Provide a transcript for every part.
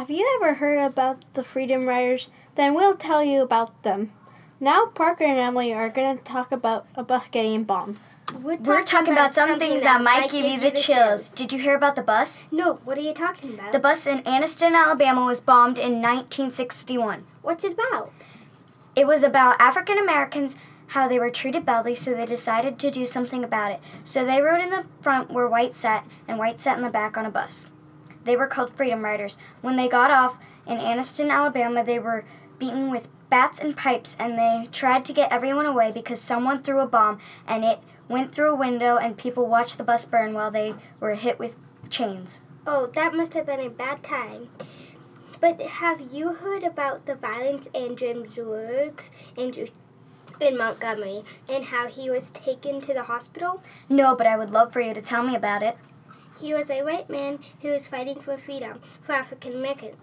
Have you ever heard about the Freedom Riders? Then we'll tell you about them. Now, Parker and Emily are going to talk about a bus getting bombed. We're talking, We're talking about, some things that might give you the chills. Did you hear about the bus? No, what are you talking about? The bus in Anniston, Alabama was bombed in 1961. What's it about? It was about African Americans, how they were treated badly, so they decided to do something about it. So they rode in the front where white sat, and white sat in the back on a bus. They were called Freedom Riders. When they got off in Anniston, Alabama, they were beaten with bats and pipes, and they tried to get everyone away because someone threw a bomb and it went through a window, and people watched the bus burn while they were hit with chains. Oh, that must have been a bad time. But have you heard about the violence in Jim Zwerg's in, in Montgomery and how he was taken to the hospital? No, but I would love for you to tell me about it. He was a white man who was fighting for freedom for African Americans.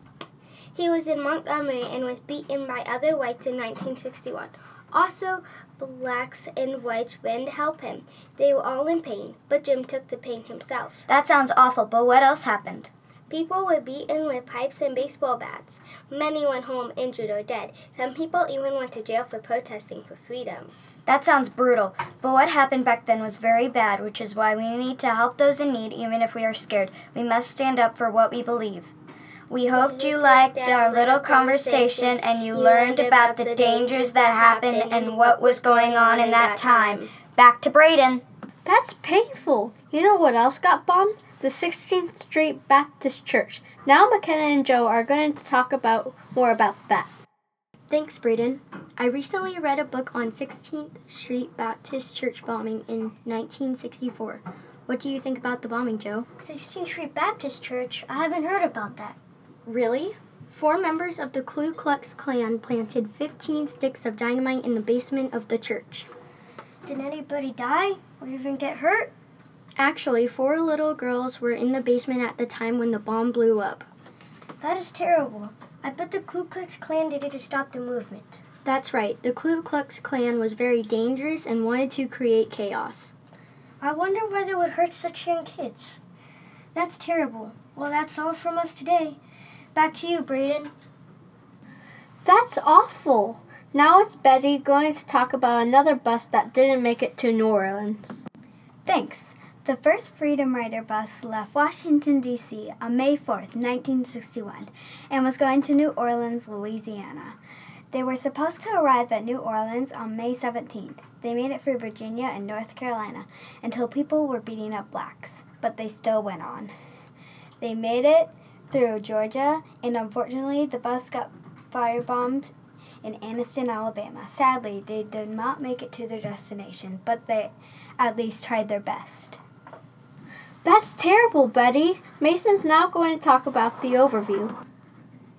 He was in Montgomery and was beaten by other whites in 1961. Also, blacks and whites ran to help him. They were all in pain, but Jim took the pain himself. That sounds awful, but what else happened? People were beaten with pipes and baseball bats. Many went home injured or dead. Some people even went to jail for protesting for freedom. That sounds brutal, but what happened back then was very bad, which is why we need to help those in need even if we are scared. We must stand up for what we believe. We hoped you liked our little conversation and you learned about the dangers that happened and what was going on in that time. Back to Braden. That's painful. You know what else got bombed? The 16th Street Baptist Church. Now McKenna and Joe are going to talk about more about that. Thanks, Braden. I recently read a book on 16th Street Baptist Church bombing in 1964. What do you think about the bombing, Joe? 16th Street Baptist Church? I haven't heard about that. Really? Four members of the Ku Klux Klan planted 15 sticks of dynamite in the basement of the church. Did anybody die or even get hurt? Actually, four little girls were in the basement at the time when the bomb blew up. That is terrible. I bet the Ku Klux Klan did it to stop the movement. That's right. The Ku Klux Klan was very dangerous and wanted to create chaos. I wonder why they would hurt such young kids. That's terrible. Well, that's all from us today. Back to you, Braden. That's awful. Now it's Betty going to talk about another bus that didn't make it to New Orleans. Thanks. The first Freedom Rider bus left Washington, D.C. on May 4th, 1961, and was going to New Orleans, Louisiana. They were supposed to arrive at New Orleans on May 17th. They made it through Virginia and North Carolina until people were beating up blacks, but they still went on. They made it through Georgia, and unfortunately, the bus got firebombed in Anniston, Alabama. Sadly, they did not make it to their destination, but they at least tried their best. That's terrible, Betty. Mason's now going to talk about the overview.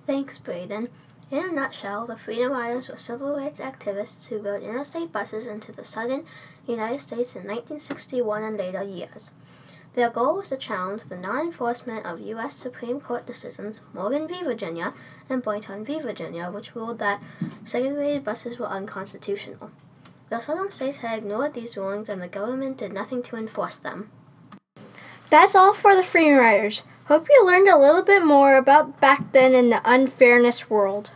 Thanks, Braden. In a nutshell, the Freedom Riders were civil rights activists who rode interstate buses into the southern United States in 1961 and later years. Their goal was to challenge the non-enforcement of U.S. Supreme Court decisions Morgan v. Virginia and Boynton v. Virginia, which ruled that segregated buses were unconstitutional. The southern states had ignored these rulings and the government did nothing to enforce them. That's all for the Freedom Riders. Hope you learned a little bit more about back then in the unfairness world.